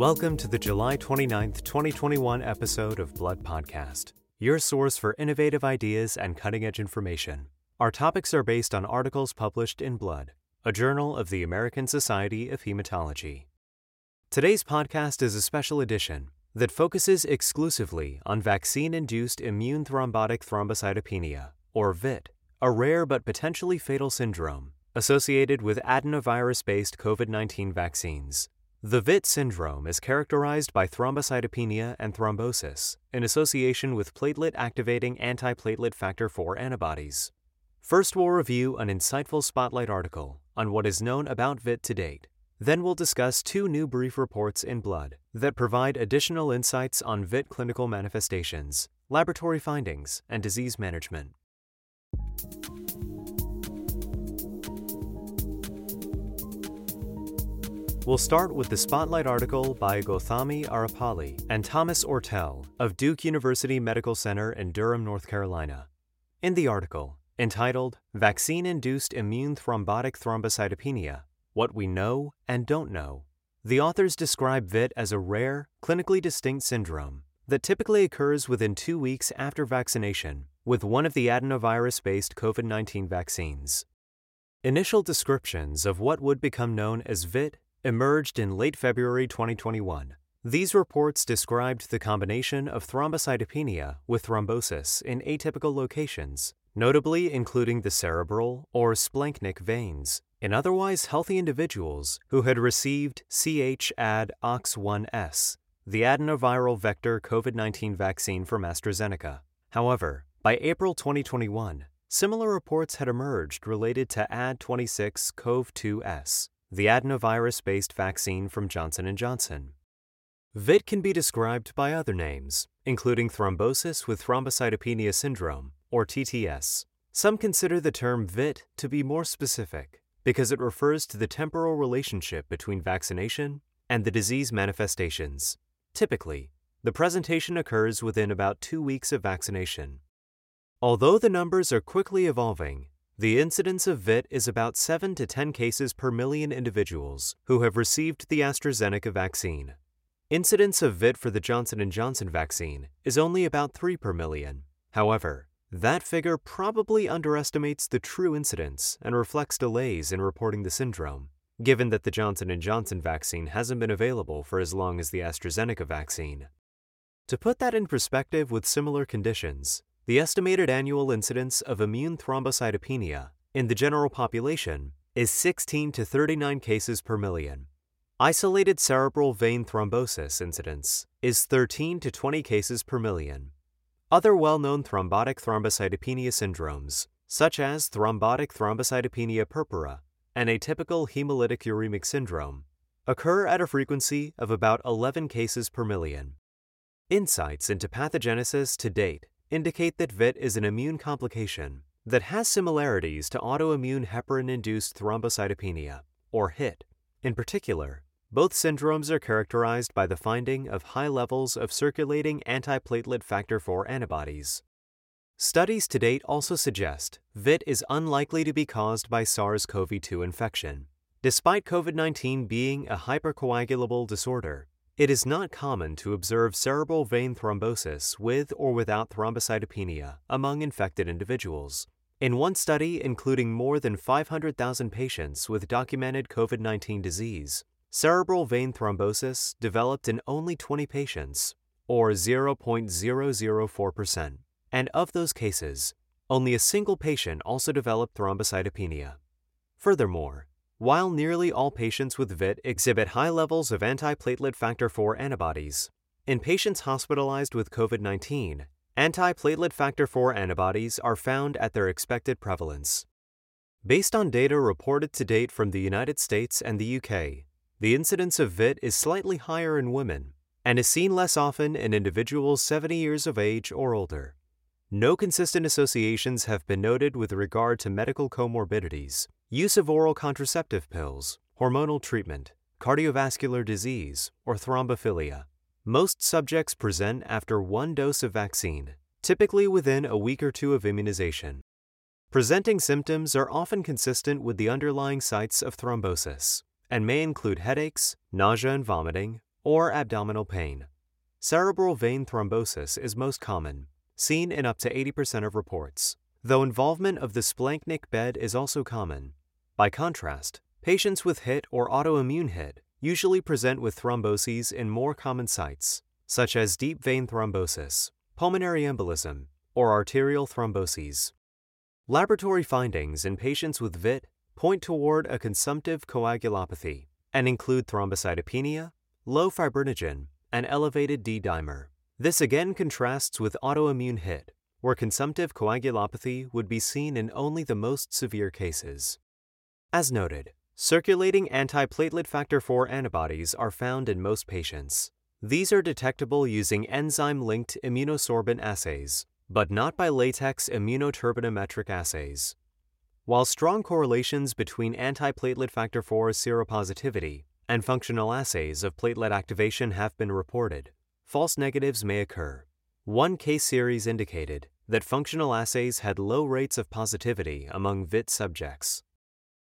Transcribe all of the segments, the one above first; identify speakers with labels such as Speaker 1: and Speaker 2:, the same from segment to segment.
Speaker 1: Welcome to the July 29th, 2021 episode of Blood Podcast, your source for innovative ideas and cutting edge information. Our topics are based on articles published in Blood, a journal of the American Society of Hematology. Today's podcast is a special edition that focuses exclusively on vaccine induced immune thrombotic thrombocytopenia, or VIT, a rare but potentially fatal syndrome associated with adenovirus based COVID 19 vaccines. The VIT syndrome is characterized by thrombocytopenia and thrombosis in association with platelet activating antiplatelet factor IV antibodies. First, we'll review an insightful spotlight article on what is known about VIT to date. Then, we'll discuss two new brief reports in Blood that provide additional insights on VIT clinical manifestations, laboratory findings, and disease management. We'll start with the spotlight article by Gowthami Arepally and Thomas Ortel of Duke University Medical Center in Durham, North Carolina. In the article, entitled Vaccine Induced Immune Thrombotic Thrombocytopenia What We Know and Don't Know, the authors describe VIT as a rare, clinically distinct syndrome that typically occurs within two weeks after vaccination with one of the adenovirus based COVID 19 vaccines. Initial descriptions of what would become known as VIT emerged in late February 2021. These reports described the combination of thrombocytopenia with thrombosis in atypical locations, notably including the cerebral or splanchnic veins, in otherwise healthy individuals who had received CH ad OX1S, the adenoviral vector COVID 19 vaccine from AstraZeneca. However, by April 2021, similar reports had emerged related to AD26 COV2S, the adenovirus-based vaccine from Johnson & Johnson. VIT can be described by other names, including thrombosis with thrombocytopenia syndrome, or TTS. Some consider the term VIT to be more specific because it refers to the temporal relationship between vaccination and the disease manifestations. Typically, the presentation occurs within about two weeks of vaccination. Although the numbers are quickly evolving, the incidence of VIT is about 7 to 10 cases per million individuals who have received the AstraZeneca vaccine. Incidence of VIT for the Johnson & Johnson vaccine is only about 3 per million. However, that figure probably underestimates the true incidence and reflects delays in reporting the syndrome, given that the Johnson & Johnson vaccine hasn't been available for as long as the AstraZeneca vaccine. To put that in perspective with similar conditions, the estimated annual incidence of immune thrombocytopenia in the general population is 16 to 39 cases per million. Isolated cerebral vein thrombosis incidence is 13 to 20 cases per million. Other well known thrombotic thrombocytopenia syndromes, such as thrombotic thrombocytopenia purpura and atypical hemolytic uremic syndrome, occur at a frequency of about 11 cases per million. Insights into pathogenesis to date indicate that VIT is an immune complication that has similarities to autoimmune heparin induced thrombocytopenia, or HIT. In particular, both syndromes are characterized by the finding of high levels of circulating antiplatelet factor IV antibodies. Studies to date also suggest VIT is unlikely to be caused by SARS CoV 2 infection. Despite COVID 19 being a hypercoagulable disorder, it is not common to observe cerebral vein thrombosis with or without thrombocytopenia among infected individuals. In one study including more than 500,000 patients with documented COVID 19 disease, cerebral vein thrombosis developed in only 20 patients, or 0.004%. And of those cases, only a single patient also developed thrombocytopenia. Furthermore, while nearly all patients with VIT exhibit high levels of antiplatelet factor IV antibodies, in patients hospitalized with COVID 19, antiplatelet factor IV antibodies are found at their expected prevalence. Based on data reported to date from the United States and the UK, the incidence of VIT is slightly higher in women and is seen less often in individuals 70 years of age or older. No consistent associations have been noted with regard to medical comorbidities, use of oral contraceptive pills, hormonal treatment, cardiovascular disease, or thrombophilia. Most subjects present after one dose of vaccine, typically within a week or two of immunization. Presenting symptoms are often consistent with the underlying sites of thrombosis and may include headaches, nausea and vomiting, or abdominal pain. Cerebral vein thrombosis is most common, seen in up to 80% of reports, though involvement of the splanchnic bed is also common. By contrast, patients with HIT or autoimmune HIT usually present with thromboses in more common sites, such as deep vein thrombosis, pulmonary embolism, or arterial thromboses. Laboratory findings in patients with VIT point toward a consumptive coagulopathy and include thrombocytopenia, low fibrinogen, and elevated D dimer. This again contrasts with autoimmune HIT, where consumptive coagulopathy would be seen in only the most severe cases. As noted, circulating antiplatelet factor IV antibodies are found in most patients. These are detectable using enzyme linked immunosorbent assays, but not by latex immunoturbidimetric assays. While strong correlations between antiplatelet factor IV seropositivity and functional assays of platelet activation have been reported, false negatives may occur. One case series indicated that functional assays had low rates of positivity among VIT subjects.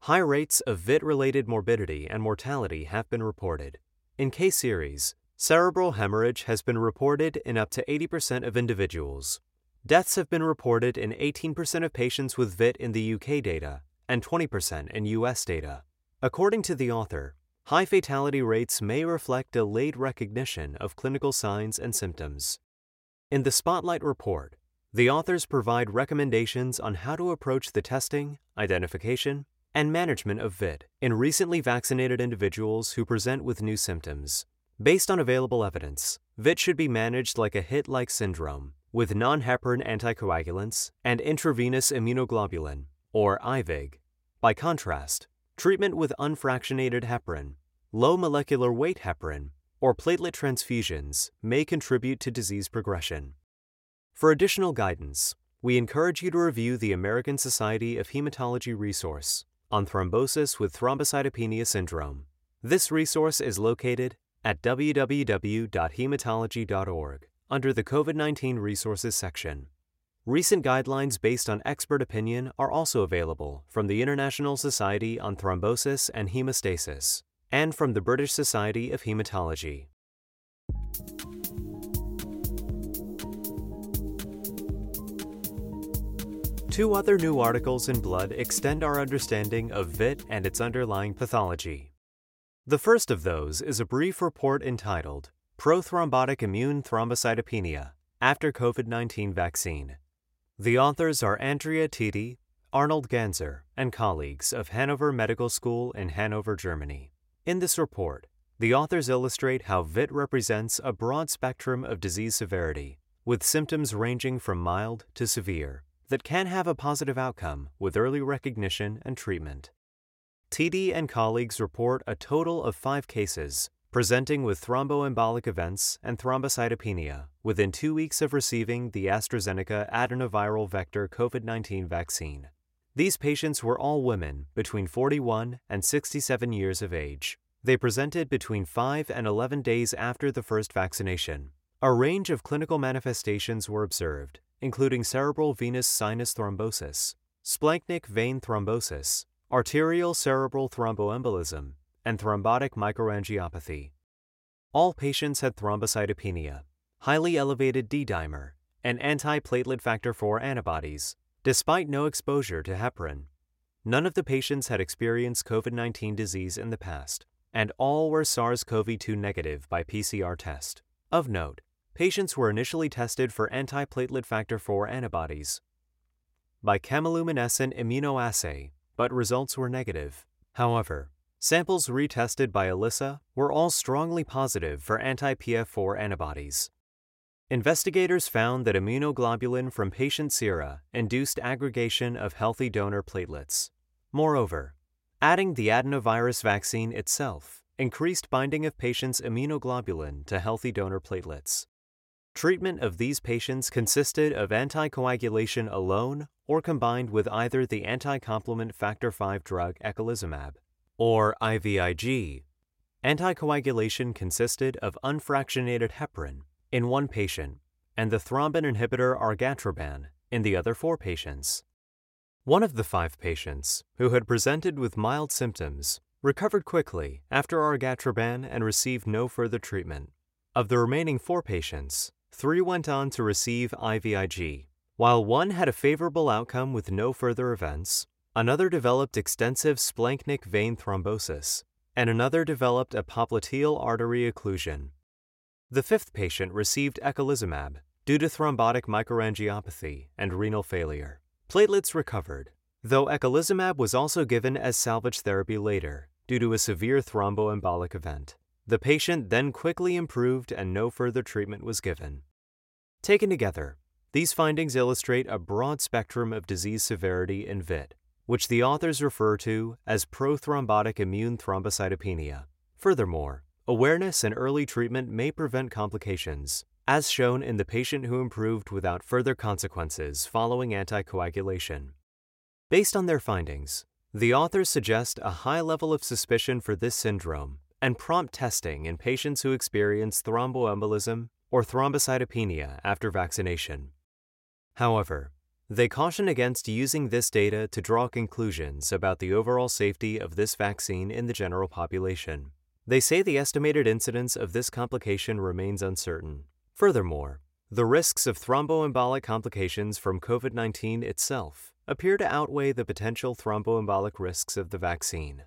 Speaker 1: High rates of VIT related morbidity and mortality have been reported. In case series, cerebral hemorrhage has been reported in up to 80% of individuals. Deaths have been reported in 18% of patients with VIT in the UK data and 20% in US data. According to the author, high fatality rates may reflect delayed recognition of clinical signs and symptoms. In the Spotlight report, the authors provide recommendations on how to approach the testing, identification, and management of VIT in recently vaccinated individuals who present with new symptoms. Based on available evidence, VIT should be managed like a HIT like syndrome with non heparin anticoagulants and intravenous immunoglobulin, or IVIG. By contrast, treatment with unfractionated heparin, low molecular weight heparin, or platelet transfusions may contribute to disease progression. For additional guidance, we encourage you to review the American Society of Hematology resource on thrombosis with thrombocytopenia syndrome. This resource is located at www.hematology.org under the COVID 19 Resources section. Recent guidelines based on expert opinion are also available from the International Society on Thrombosis and Hemostasis and from the British Society of Hematology. Two other new articles in Blood extend our understanding of VIT and its underlying pathology. The first of those is a brief report entitled Prothrombotic Immune Thrombocytopenia After COVID 19 Vaccine. The authors are Andrea Tiede, Arnold Ganser, and colleagues of Hanover Medical School in Hanover, Germany. In this report, the authors illustrate how VIT represents a broad spectrum of disease severity, with symptoms ranging from mild to severe, that can have a positive outcome with early recognition and treatment. Tiede and colleagues report a total of five cases presenting with thromboembolic events and thrombocytopenia within two weeks of receiving the AstraZeneca adenoviral vector COVID 19 vaccine. These patients were all women between 41 and 67 years of age. They presented between 5 and 11 days after the first vaccination. A range of clinical manifestations were observed, including cerebral venous sinus thrombosis, splanchnic vein thrombosis, arterial cerebral thromboembolism, and thrombotic microangiopathy. All patients had thrombocytopenia, highly elevated D dimer, and antiplatelet factor IV antibodies, Despite no exposure to heparin, none of the patients had experienced COVID 19 disease in the past, and all were SARS CoV 2 negative by PCR test. Of note, patients were initially tested for antiplatelet factor IV antibodies by chemiluminescent immunoassay, but results were negative. However, samples retested by ELISA were all strongly positive for anti PF4 antibodies. Investigators found that immunoglobulin from patient sera induced aggregation of healthy donor platelets. Moreover, adding the adenovirus vaccine itself increased binding of patients' immunoglobulin to healthy donor platelets. Treatment of these patients consisted of anticoagulation alone or combined with either the anti complement factor V drug eculizumab or IVIG. Anticoagulation consisted of unfractionated heparin in one patient and the thrombin inhibitor argatroban in the other four patients. One of the five patients, who had presented with mild symptoms, recovered quickly after argatroban and received no further treatment. Of the remaining four patients, three went on to receive IVIG. While one had a favorable outcome with no further events, another developed extensive splanchnic vein thrombosis, and another developed a popliteal artery occlusion. The fifth patient received eculizumab due to thrombotic microangiopathy and renal failure. Platelets recovered, though eculizumab was also given as salvage therapy later due to a severe thromboembolic event. The patient then quickly improved and no further treatment was given. Taken together, these findings illustrate a broad spectrum of disease severity in VIT, which the authors refer to as prothrombotic immune thrombocytopenia. Furthermore, awareness and early treatment may prevent complications, as shown in the patient who improved without further consequences following anticoagulation. Based on their findings, the authors suggest a high level of suspicion for this syndrome and prompt testing in patients who experience thromboembolism or thrombocytopenia after vaccination. However, they caution against using this data to draw conclusions about the overall safety of this vaccine in the general population. They say the estimated incidence of this complication remains uncertain. Furthermore, the risks of thromboembolic complications from COVID 19 itself appear to outweigh the potential thromboembolic risks of the vaccine.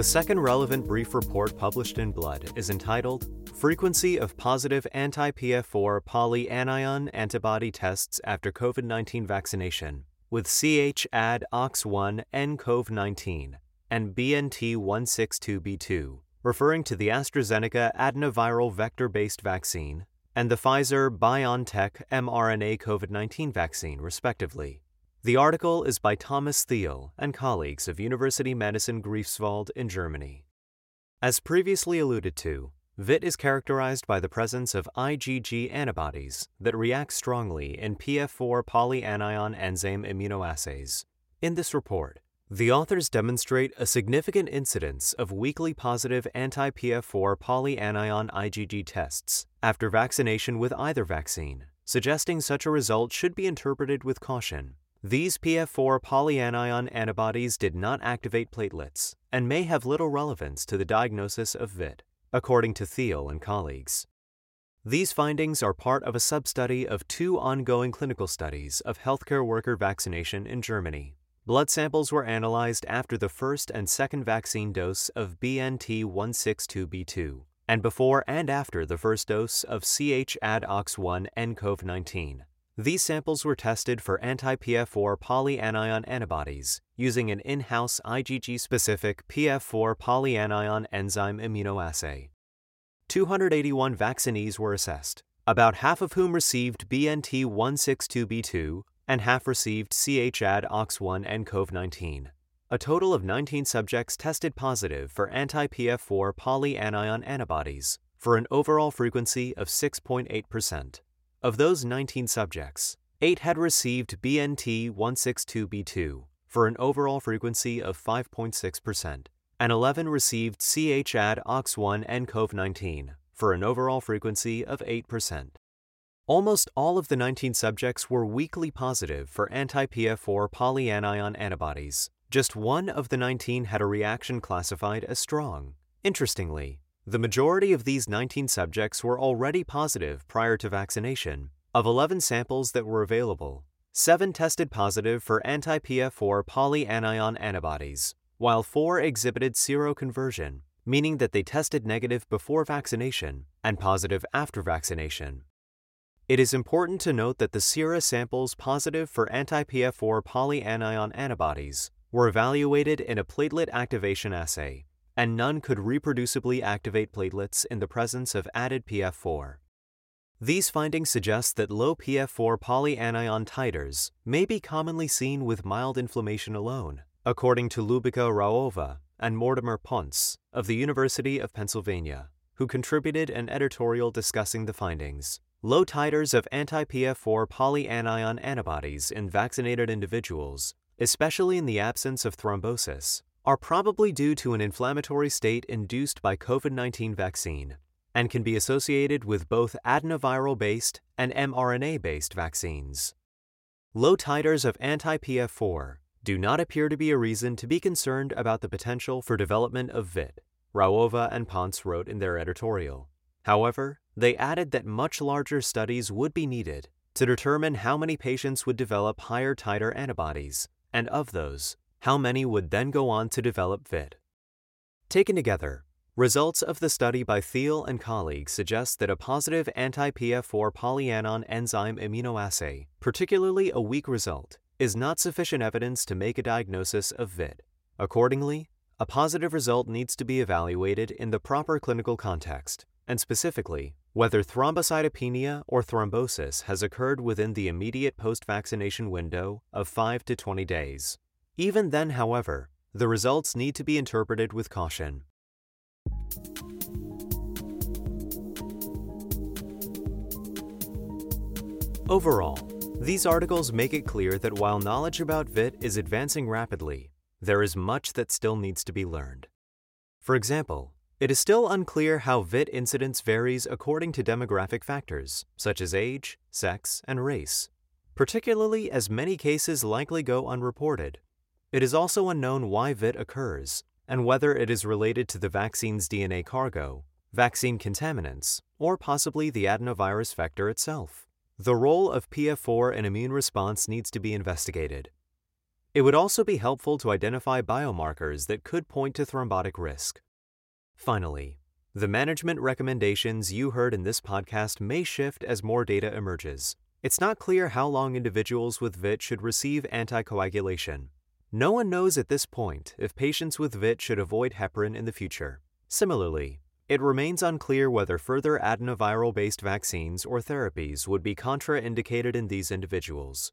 Speaker 1: The second relevant brief report published in Blood is entitled Frequency of Positive Anti PF4 Polyanion Antibody Tests After COVID 19 Vaccination with ChAd OX1 nCoV 19 and BNT162b2, referring to the AstraZeneca adenoviral vector based vaccine and the Pfizer BioNTech mRNA COVID 19 vaccine, respectively. The article is by Thomas Thiele and colleagues of University Medicine Greifswald in Germany. As previously alluded to, VIT is characterized by the presence of IgG antibodies that react strongly in PF4 polyanion enzyme immunoassays. In this report, the authors demonstrate a significant incidence of weakly positive anti PF4 polyanion IgG tests after vaccination with either vaccine, suggesting such a result should be interpreted with caution. These PF4 polyanion antibodies did not activate platelets and may have little relevance to the diagnosis of VIT, according to Thiele and colleagues. These findings are part of a substudy of two ongoing clinical studies of healthcare worker vaccination in Germany. Blood samples were analyzed after the first and second vaccine dose of BNT 162b2 and before and after the first dose of ChAd OX1 nCoV 19. These samples were tested for anti PF4 polyanion antibodies using an in house IgG specific PF4 polyanion enzyme immunoassay. 281 vaccinees were assessed, about half of whom received BNT 162b2 and half received ChAd OX1 nCoV 19. A total of 19 subjects tested positive for anti PF4 polyanion antibodies for an overall frequency of 6.8%. Of those 19 subjects, 8 had received BNT 162b2 for an overall frequency of 5.6%, and 11 received ChAd OX1 nCoV 19 for an overall frequency of 8%. Almost all of the 19 subjects were weakly positive for anti PF4 polyanion antibodies. Just one of the 19 had a reaction classified as strong. Interestingly, the majority of these 19 subjects were already positive prior to vaccination. Of 11 samples that were available, 7 tested positive for anti PF4 polyanion antibodies, while 4 exhibited seroconversion, meaning that they tested negative before vaccination and positive after vaccination. It is important to note that the sera samples positive for anti PF4 polyanion antibodies were evaluated in a platelet activation assay and none could reproducibly activate platelets in the presence of added PF4. These findings suggest that low PF4 polyanion titers may be commonly seen with mild inflammation alone, according to Lubica Rauova and Mortimer Poncz of the University of Pennsylvania, who contributed an editorial discussing the findings. Low titers of anti PF4 polyanion antibodies in vaccinated individuals, especially in the absence of thrombosis, are probably due to an inflammatory state induced by COVID 19 vaccine and can be associated with both adenoviral based and mRNA based vaccines. low titers of anti PF4 do not appear to be a reason to be concerned about the potential for development of VIT, Rauova and Poncz wrote in their editorial. However, they added that much larger studies would be needed to determine how many patients would develop higher titer antibodies, and of those, how many would then go on to develop VIT. Taken together, results of the study by Thiele and colleagues suggest that a positive anti-PF4 polyanion enzyme immunoassay, particularly a weak result, is not sufficient evidence to make a diagnosis of VIT. Accordingly, a positive result needs to be evaluated in the proper clinical context, and specifically, whether thrombocytopenia or thrombosis has occurred within the immediate post vaccination window of 5 to 20 days. Even then, however, the results need to be interpreted with caution. Overall, these articles make it clear that while knowledge about VIT is advancing rapidly, there is much that still needs to be learned. For example, it is still unclear how VIT incidence varies according to demographic factors, such as age, sex, and race, particularly as many cases likely go unreported. It is also unknown why VIT occurs and whether it is related to the vaccine's DNA cargo, vaccine contaminants, or possibly the adenovirus vector itself. The role of PF4 in immune response needs to be investigated. It would also be helpful to identify biomarkers that could point to thrombotic risk. Finally, the management recommendations you heard in this podcast may shift as more data emerges. It's not clear how long individuals with VIT should receive anticoagulation. No one knows at this point if patients with VIT should avoid heparin in the future. Similarly, it remains unclear whether further adenoviral based vaccines or therapies would be contraindicated in these individuals.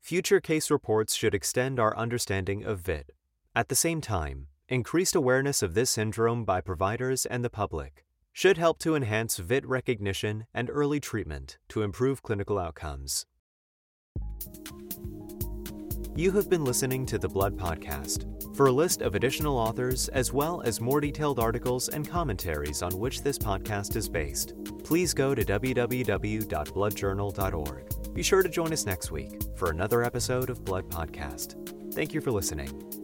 Speaker 1: Future case reports should extend our understanding of VIT. At the same time, Increased awareness of this syndrome by providers and the public should help to enhance VIT recognition and early treatment to improve clinical outcomes. You have been listening to the Blood Podcast. For a list of additional authors, as well as more detailed articles and commentaries on which this podcast is based, please go to www.bloodjournal.org. Be sure to join us next week for another episode of Blood Podcast. Thank you for listening.